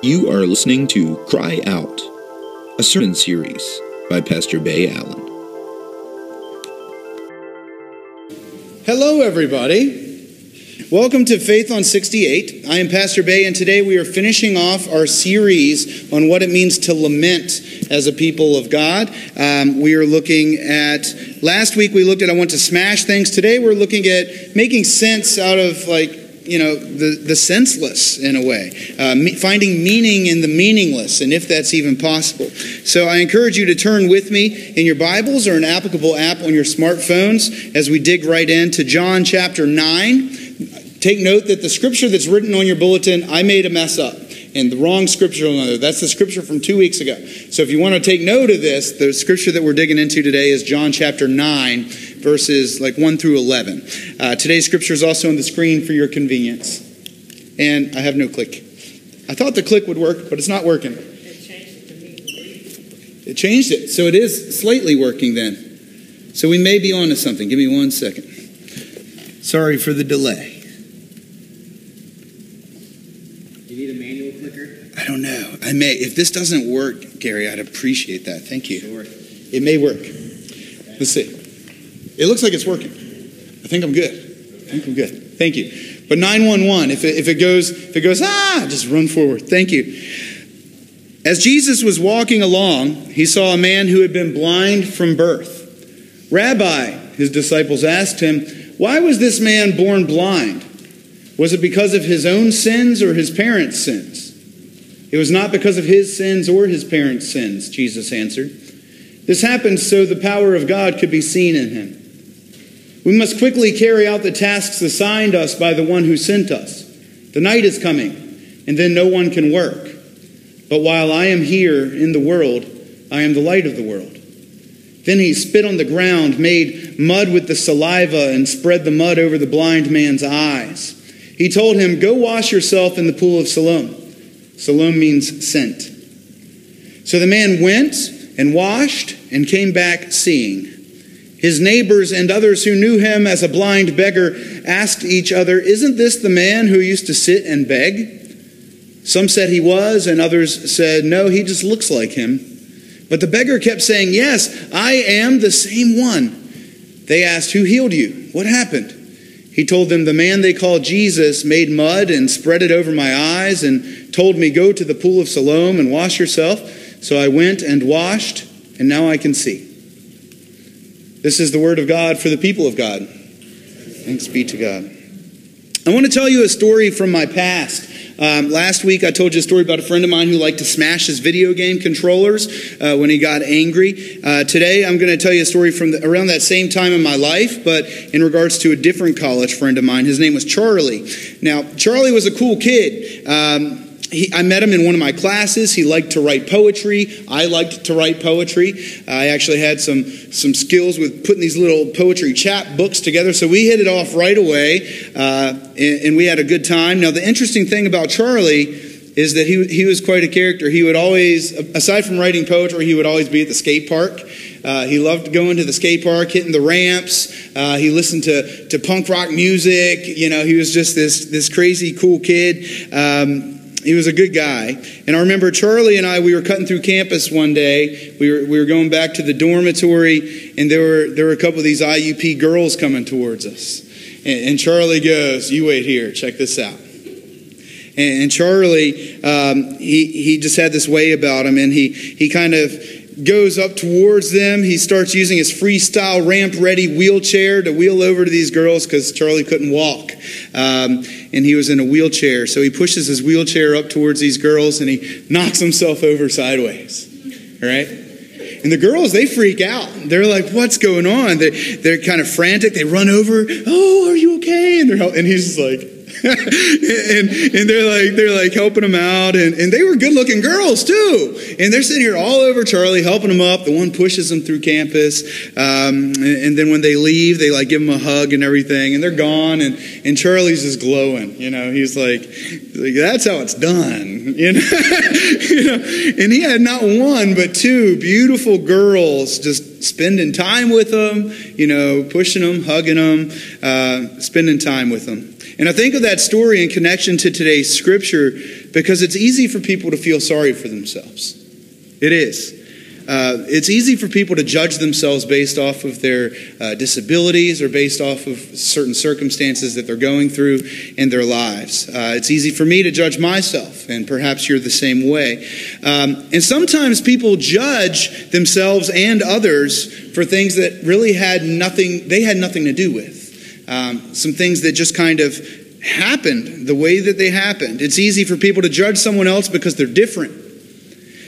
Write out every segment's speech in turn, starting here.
You are listening to Cry Out, a sermon series by Pastor Bay Allen. Hello, everybody. Welcome to Faith on 68. I am Pastor Bay, and today we are finishing off our series on what it means to lament as a people of God. Um, we are looking at, last week we looked at I want to smash things. Today we're looking at making sense out of like you know, the, the senseless in a way, uh, me, finding meaning in the meaningless, and if that's even possible. So I encourage you to turn with me in your Bibles or an applicable app on your smartphones as we dig right into John chapter 9. Take note that the scripture that's written on your bulletin, I made a mess up and the wrong scripture on there. That's the scripture from two weeks ago. So if you want to take note of this, the scripture that we're digging into today is John chapter 9, verses like 1 through 11. Uh, today's scripture is also on the screen for your convenience. And I have no click. I thought the click would work, but it's not working. It changed it. changed it, So it is slightly working then. So we may be on to something. Give me one second. Sorry for the delay. You need a manual clicker? I don't know. I may. If this doesn't work, Gary, I'd appreciate that. Thank you. Sure. It may work. Let's see. It looks like it's working. I think I'm good. I think I'm good. Thank you. But 911, if it, if it goes, if it goes, ah, just run forward. Thank you. As Jesus was walking along, he saw a man who had been blind from birth. Rabbi, his disciples asked him, why was this man born blind? Was it because of his own sins or his parents' sins? It was not because of his sins or his parents' sins, Jesus answered. This happened so the power of God could be seen in him. We must quickly carry out the tasks assigned us by the one who sent us. The night is coming, and then no one can work. But while I am here in the world, I am the light of the world. Then he spit on the ground, made mud with the saliva, and spread the mud over the blind man's eyes. He told him, Go wash yourself in the pool of Siloam. Siloam means sent. So the man went and washed and came back seeing. His neighbors and others who knew him as a blind beggar asked each other, Isn't this the man who used to sit and beg? Some said he was, and others said, No, he just looks like him. But the beggar kept saying, Yes, I am the same one. They asked, Who healed you? What happened? He told them, The man they call Jesus made mud and spread it over my eyes and told me, Go to the pool of Siloam and wash yourself. So I went and washed, and now I can see. This is the word of God for the people of God. Thanks be to God. I want to tell you a story from my past. Um, last week, I told you a story about a friend of mine who liked to smash his video game controllers uh, when he got angry. Uh, today, I'm going to tell you a story from the, around that same time in my life, but in regards to a different college friend of mine. His name was Charlie. Now, Charlie was a cool kid. Um, he, I met him in one of my classes. He liked to write poetry. I liked to write poetry. I actually had some, some skills with putting these little poetry chap books together. So we hit it off right away, uh, and, and we had a good time. Now, the interesting thing about Charlie is that he, he was quite a character. He would always, aside from writing poetry, he would always be at the skate park. Uh, he loved going to the skate park, hitting the ramps. Uh, he listened to, to punk rock music. You know, he was just this, this crazy cool kid. Um, he was a good guy. And I remember Charlie and I, we were cutting through campus one day. We were, we were going back to the dormitory, and there were, there were a couple of these IUP girls coming towards us. And, and Charlie goes, You wait here, check this out. And, and Charlie, um, he, he just had this way about him, and he, he kind of goes up towards them. He starts using his freestyle ramp ready wheelchair to wheel over to these girls because Charlie couldn't walk. Um, and he was in a wheelchair. So he pushes his wheelchair up towards these girls and he knocks himself over sideways. Right? And the girls, they freak out. They're like, what's going on? They're, they're kind of frantic. They run over. Oh, are you okay? And, they're, and he's just like, and, and they're like they're like helping him out. And, and they were good looking girls too. And they're sitting here all over charlie helping him up. The one pushes him through campus. Um, and, and, then when they leave they like give him a hug and everything. And they're gone. And, and charlie's just glowing you know? He's like, like that's how it's done you know? you know? And he had not one but two beautiful girls just spending time with him you know pushing them hugging them uh, spending time with them And I think of that story in connection to today's scripture because it's easy for people to feel sorry for themselves. It is. Uh, it's easy for people to judge themselves based off of their uh, disabilities or based off of certain circumstances that they're going through in their lives. Uh, it's easy for me to judge myself, and perhaps you're the same way. Um, and sometimes people judge themselves and others for things that really had nothing, they had nothing to do with. Um, some things that just kind of happened the way that they happened. It's easy for people to judge someone else because they're different.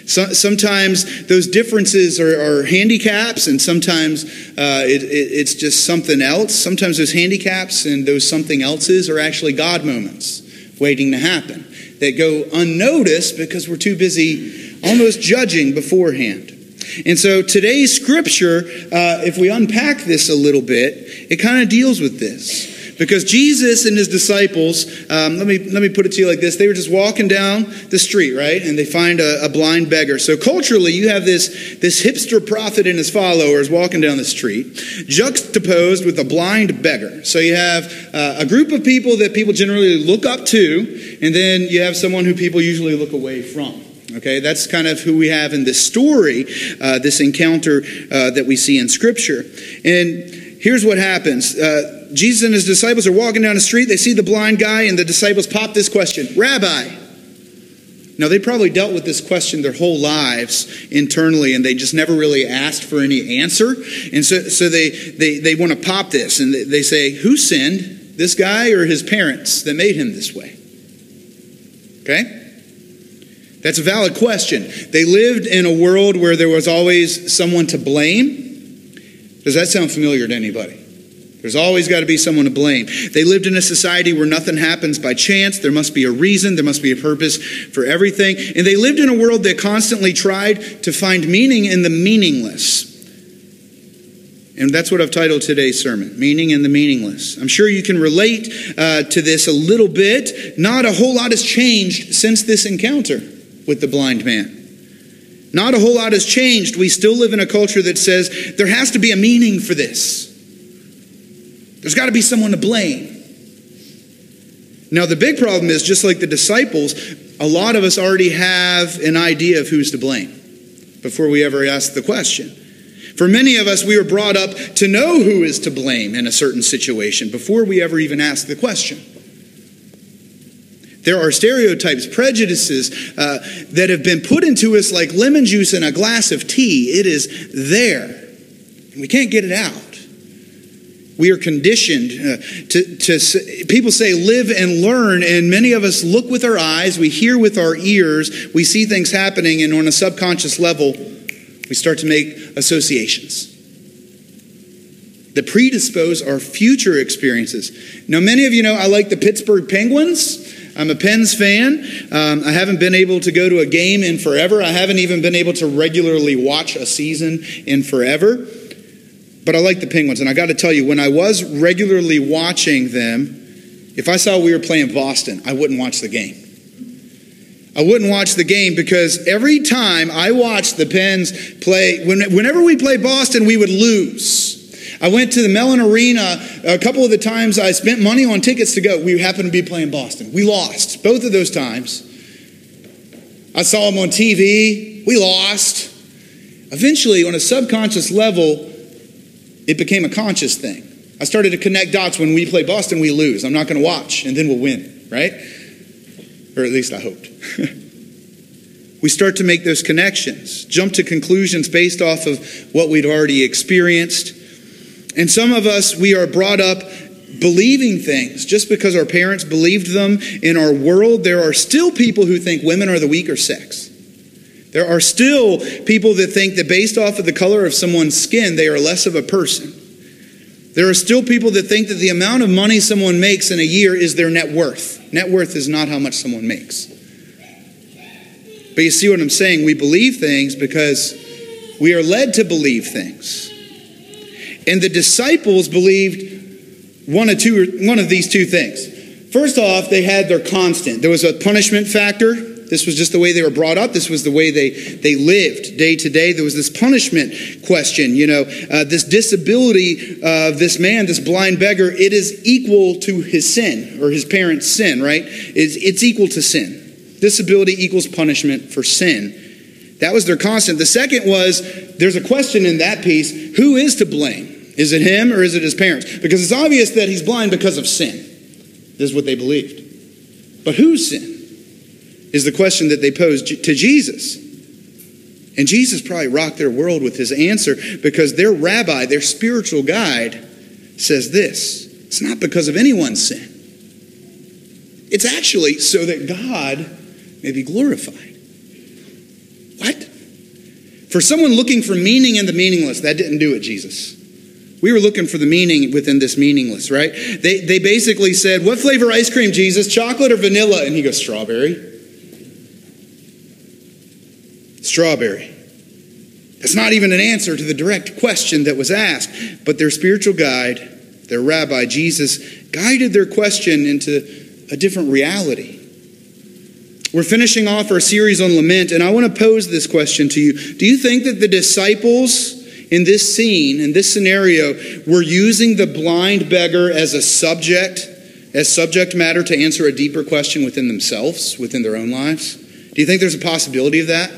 So, sometimes those differences are, are, handicaps, and sometimes uh, it, it, it's just something else. Sometimes those handicaps and those something else's are actually God moments waiting to happen that go unnoticed because we're too busy almost judging beforehand. And so today's scripture, uh, if we unpack this a little bit, it kind of deals with this. Because Jesus and his disciples, um, let, me, let me put it to you like this they were just walking down the street, right? And they find a, a blind beggar. So culturally, you have this, this hipster prophet and his followers walking down the street, juxtaposed with a blind beggar. So you have uh, a group of people that people generally look up to, and then you have someone who people usually look away from. Okay, that's kind of who we have in this story, uh, this encounter uh, that we see in Scripture. And here's what happens. Uh, Jesus and his disciples are walking down the street. They see the blind guy, and the disciples pop this question Rabbi. Now, they probably dealt with this question their whole lives internally, and they just never really asked for any answer. And so, so they, they, they want to pop this, and they say, Who sinned, this guy or his parents, that made him this way? Okay? That's a valid question. They lived in a world where there was always someone to blame. Does that sound familiar to anybody? There's always got to be someone to blame. They lived in a society where nothing happens by chance. There must be a reason, there must be a purpose for everything. And they lived in a world that constantly tried to find meaning in the meaningless. And that's what I've titled today's sermon Meaning in the Meaningless. I'm sure you can relate uh, to this a little bit. Not a whole lot has changed since this encounter with the blind man. Not a whole lot has changed. We still live in a culture that says there has to be a meaning for this. There's got to be someone to blame. Now, the big problem is just like the disciples, a lot of us already have an idea of who's to blame before we ever ask the question. For many of us, we were brought up to know who is to blame in a certain situation before we ever even ask the question. There are stereotypes, prejudices uh, that have been put into us like lemon juice in a glass of tea. It is there. We can't get it out. We are conditioned uh, to, to, people say live and learn, and many of us look with our eyes, we hear with our ears, we see things happening, and on a subconscious level, we start to make associations that predispose our future experiences. Now, many of you know I like the Pittsburgh Penguins. I'm a Pens fan. Um, I haven't been able to go to a game in forever. I haven't even been able to regularly watch a season in forever. But I like the Penguins. And I got to tell you, when I was regularly watching them, if I saw we were playing Boston, I wouldn't watch the game. I wouldn't watch the game because every time I watched the Pens play, whenever we play Boston, we would lose. I went to the Mellon Arena a couple of the times I spent money on tickets to go. We happened to be playing Boston. We lost both of those times. I saw them on TV. We lost. Eventually, on a subconscious level, it became a conscious thing. I started to connect dots when we play Boston, we lose. I'm not going to watch, and then we'll win, right? Or at least I hoped. we start to make those connections, jump to conclusions based off of what we'd already experienced. And some of us, we are brought up believing things just because our parents believed them in our world. There are still people who think women are the weaker sex. There are still people that think that based off of the color of someone's skin, they are less of a person. There are still people that think that the amount of money someone makes in a year is their net worth. Net worth is not how much someone makes. But you see what I'm saying? We believe things because we are led to believe things. And the disciples believed one of, two, one of these two things. First off, they had their constant. There was a punishment factor This was just the way they were brought up. This was the way they, they lived day to day. There was this punishment question, you know, uh, this disability of this man, this blind beggar, it is equal to his sin or his parents' sin, right? It's, it's equal to sin. Disability equals punishment for sin. That was their constant. The second was there's a question in that piece who is to blame? Is it him or is it his parents? Because it's obvious that he's blind because of sin. This is what they believed. But whose sin? Is the question that they posed to Jesus. And Jesus probably rocked their world with his answer because their rabbi, their spiritual guide, says this it's not because of anyone's sin, it's actually so that God may be glorified. What? For someone looking for meaning in the meaningless, that didn't do it, Jesus. We were looking for the meaning within this meaningless, right? They, they basically said, What flavor ice cream, Jesus? Chocolate or vanilla? And he goes, Strawberry. Strawberry. That's not even an answer to the direct question that was asked, but their spiritual guide, their rabbi, Jesus, guided their question into a different reality. We're finishing off our series on lament, and I want to pose this question to you. Do you think that the disciples in this scene, in this scenario, we're using the blind beggar as a subject, as subject matter to answer a deeper question within themselves, within their own lives? Do you think there's a possibility of that?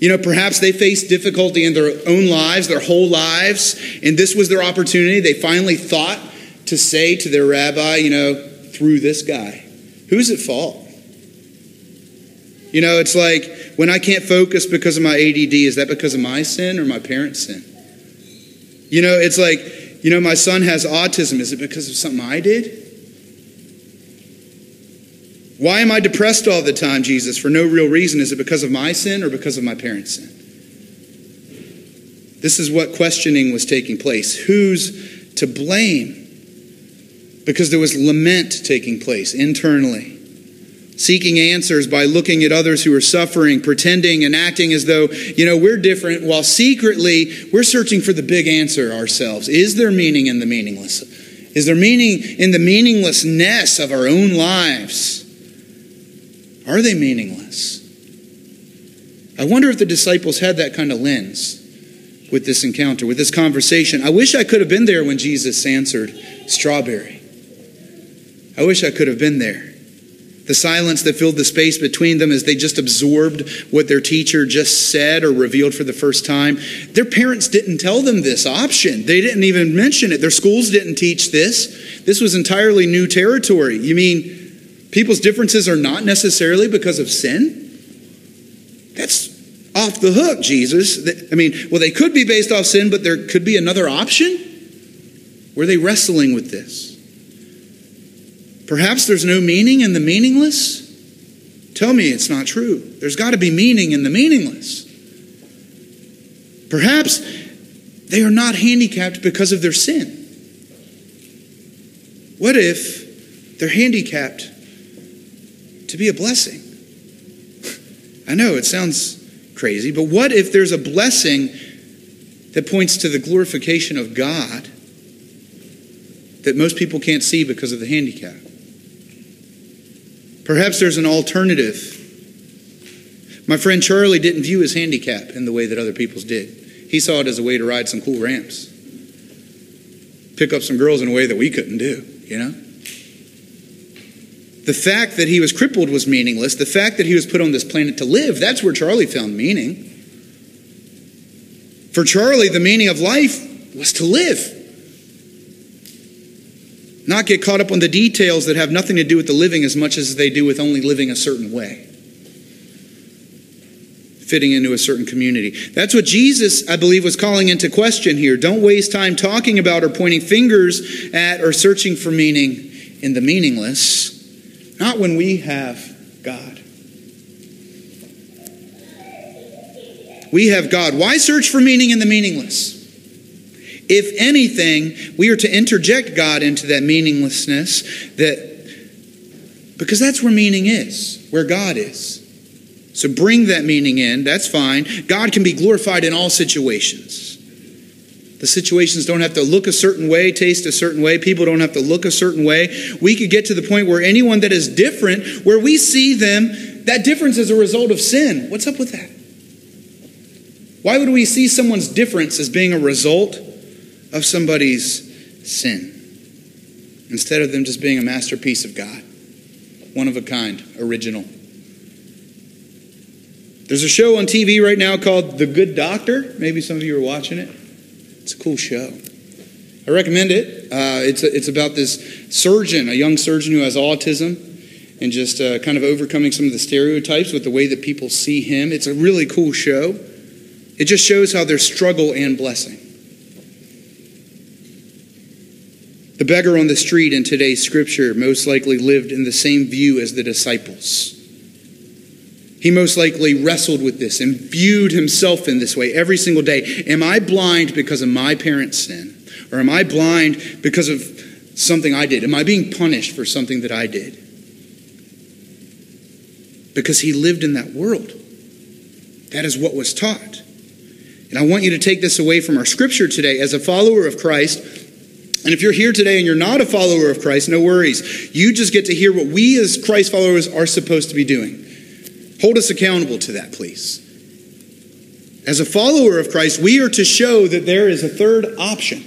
You know, perhaps they faced difficulty in their own lives, their whole lives, and this was their opportunity. They finally thought to say to their rabbi, you know, through this guy, who's at fault? You know, it's like when I can't focus because of my ADD, is that because of my sin or my parents' sin? You know, it's like, you know, my son has autism. Is it because of something I did? Why am I depressed all the time, Jesus, for no real reason? Is it because of my sin or because of my parents' sin? This is what questioning was taking place. Who's to blame? Because there was lament taking place internally seeking answers by looking at others who are suffering, pretending and acting as though, you know, we're different, while secretly we're searching for the big answer ourselves. Is there meaning in the meaningless? Is there meaning in the meaninglessness of our own lives? Are they meaningless? I wonder if the disciples had that kind of lens with this encounter, with this conversation. I wish I could have been there when Jesus answered strawberry. I wish I could have been there the silence that filled the space between them as they just absorbed what their teacher just said or revealed for the first time. Their parents didn't tell them this option. They didn't even mention it. Their schools didn't teach this. This was entirely new territory. You mean people's differences are not necessarily because of sin? That's off the hook, Jesus. I mean, well, they could be based off sin, but there could be another option. Were they wrestling with this? Perhaps there's no meaning in the meaningless? Tell me it's not true. There's got to be meaning in the meaningless. Perhaps they are not handicapped because of their sin. What if they're handicapped to be a blessing? I know it sounds crazy, but what if there's a blessing that points to the glorification of God that most people can't see because of the handicap? Perhaps there's an alternative. My friend Charlie didn't view his handicap in the way that other people's did. He saw it as a way to ride some cool ramps, pick up some girls in a way that we couldn't do, you know? The fact that he was crippled was meaningless. The fact that he was put on this planet to live, that's where Charlie found meaning. For Charlie, the meaning of life was to live not get caught up on the details that have nothing to do with the living as much as they do with only living a certain way, fitting into a certain community. That's what Jesus, I believe, was calling into question here. Don't waste time talking about or pointing fingers at or searching for meaning in the meaningless, not when we have God. We have God. Why search for meaning in the meaningless? If anything, we are to interject God into that meaninglessness that because that's where meaning is, where God is. So bring that meaning in, that's fine. God can be glorified in all situations. The situations don't have to look a certain way, taste a certain way. People don't have to look a certain way. We could get to the point where anyone that is different, where we see them, that difference is a result of sin. What's up with that? Why would we see someone's difference as being a result of somebody's sin instead of them just being a masterpiece of God? One of a kind, original. There's a show on TV right now called The Good Doctor. Maybe some of you are watching it. It's a cool show. I recommend it. Uh, it's, a, it's about this surgeon, a young surgeon who has autism, and just uh, kind of overcoming some of the stereotypes with the way that people see him. It's a really cool show. It just shows how there's struggle and blessing. The beggar on the street in today's scripture most likely lived in the same view as the disciples. He most likely wrestled with this and viewed himself in this way every single day. Am I blind because of my parents' sin? Or am I blind because of something I did? Am I being punished for something that I did? Because he lived in that world. That is what was taught. And I want you to take this away from our scripture today as a follower of Christ. And if you're here today and you're not a follower of Christ, no worries. You just get to hear what we as Christ followers are supposed to be doing. Hold us accountable to that, please. As a follower of Christ, we are to show that there is a third option,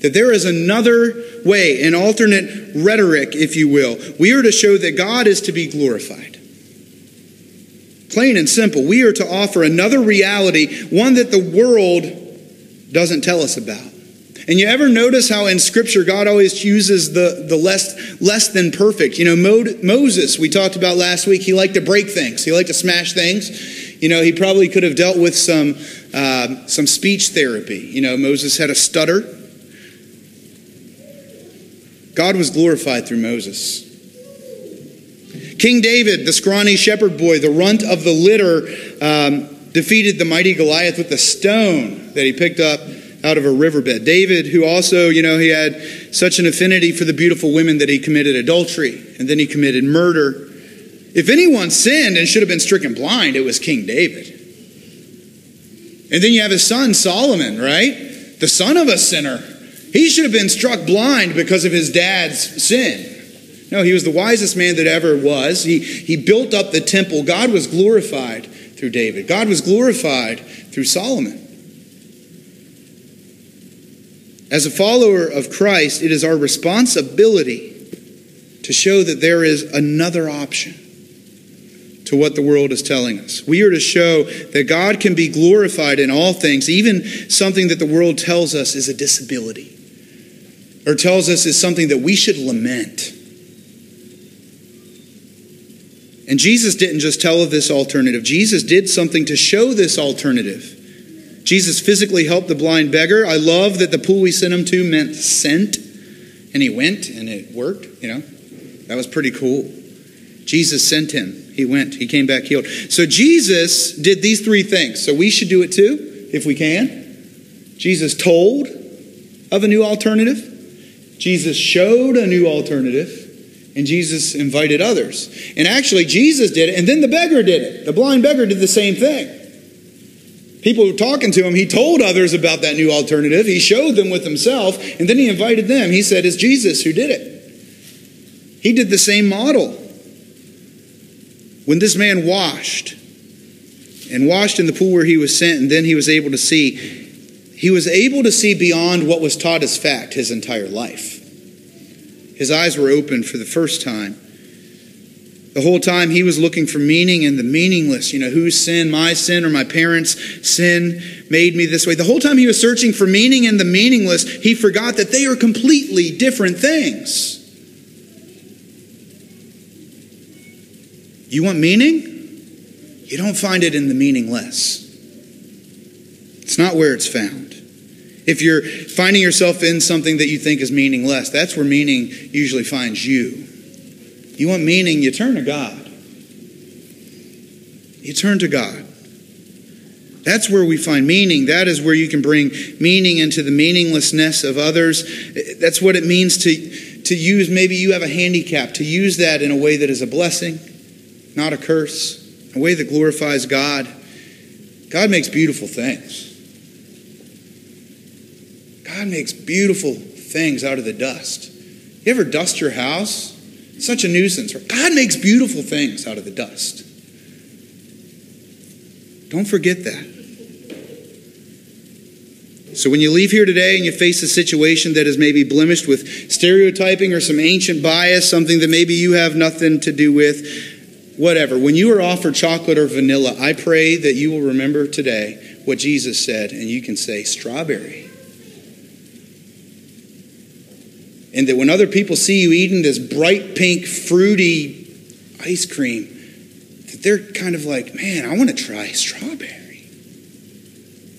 that there is another way, an alternate rhetoric, if you will. We are to show that God is to be glorified. Plain and simple, we are to offer another reality, one that the world doesn't tell us about. And you ever notice how in Scripture God always uses the, the less, less than perfect? You know, Mo, Moses, we talked about last week, he liked to break things, he liked to smash things. You know, he probably could have dealt with some, uh, some speech therapy. You know, Moses had a stutter. God was glorified through Moses. King David, the scrawny shepherd boy, the runt of the litter, um, defeated the mighty Goliath with a stone that he picked up out of a riverbed. David, who also, you know, he had such an affinity for the beautiful women that he committed adultery and then he committed murder. If anyone sinned and should have been stricken blind, it was King David. And then you have his son Solomon, right? The son of a sinner. He should have been struck blind because of his dad's sin. No, he was the wisest man that ever was. He, he built up the temple. God was glorified through David, God was glorified through Solomon. As a follower of Christ, it is our responsibility to show that there is another option to what the world is telling us. We are to show that God can be glorified in all things, even something that the world tells us is a disability or tells us is something that we should lament. And Jesus didn't just tell of this alternative, Jesus did something to show this alternative. Jesus physically helped the blind beggar. I love that the pool we sent him to meant sent, and he went and it worked, you know. That was pretty cool. Jesus sent him. He went. He came back healed. So Jesus did these three things. So we should do it too, if we can. Jesus told of a new alternative. Jesus showed a new alternative. And Jesus invited others. And actually, Jesus did it, and then the beggar did it. The blind beggar did the same thing. People were talking to him. He told others about that new alternative. He showed them with himself, and then he invited them. He said, It's Jesus who did it. He did the same model. When this man washed, and washed in the pool where he was sent, and then he was able to see, he was able to see beyond what was taught as fact his entire life. His eyes were opened for the first time. The whole time he was looking for meaning in the meaningless. You know, whose sin, my sin or my parents' sin made me this way. The whole time he was searching for meaning in the meaningless, he forgot that they are completely different things. You want meaning? You don't find it in the meaningless. It's not where it's found. If you're finding yourself in something that you think is meaningless, that's where meaning usually finds you. You want meaning, you turn to God. You turn to God. That's where we find meaning. That is where you can bring meaning into the meaninglessness of others. That's what it means to, to use, maybe you have a handicap, to use that in a way that is a blessing, not a curse, a way that glorifies God. God makes beautiful things. God makes beautiful things out of the dust. You ever dust your house? Such a nuisance. God makes beautiful things out of the dust. Don't forget that. So when you leave here today and you face a situation that is maybe blemished with stereotyping or some ancient bias, something that maybe you have nothing to do with, whatever, when you are offered chocolate or vanilla, I pray that you will remember today what Jesus said and you can say strawberry. And that when other people see you eating this bright pink, fruity ice cream, that they're kind of like, man, I want to try strawberry.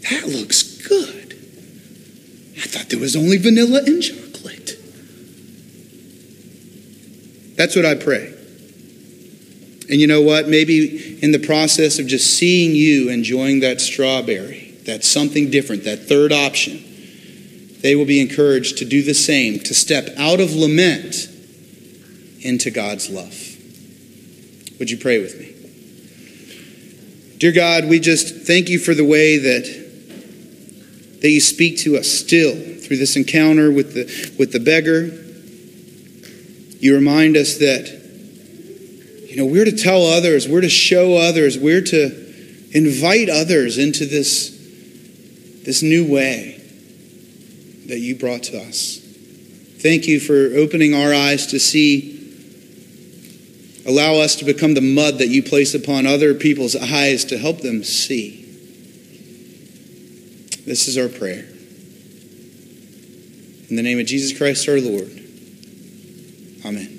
That looks good. I thought there was only vanilla and chocolate. That's what I pray. And you know what? Maybe in the process of just seeing you enjoying that strawberry, that's something different, that third option, they will be encouraged to do the same, to step out of lament into God's love. Would you pray with me? Dear God, we just thank you for the way that that you speak to us still through this encounter with the with the beggar. You remind us that you know, we're to tell others, we're to show others, we're to invite others into this this new way that you brought to us. Thank you for opening our eyes to see. Allow us to become the mud that you place upon other people's eyes to help them see. This is our prayer. In the name of Jesus Christ our Lord. Amen.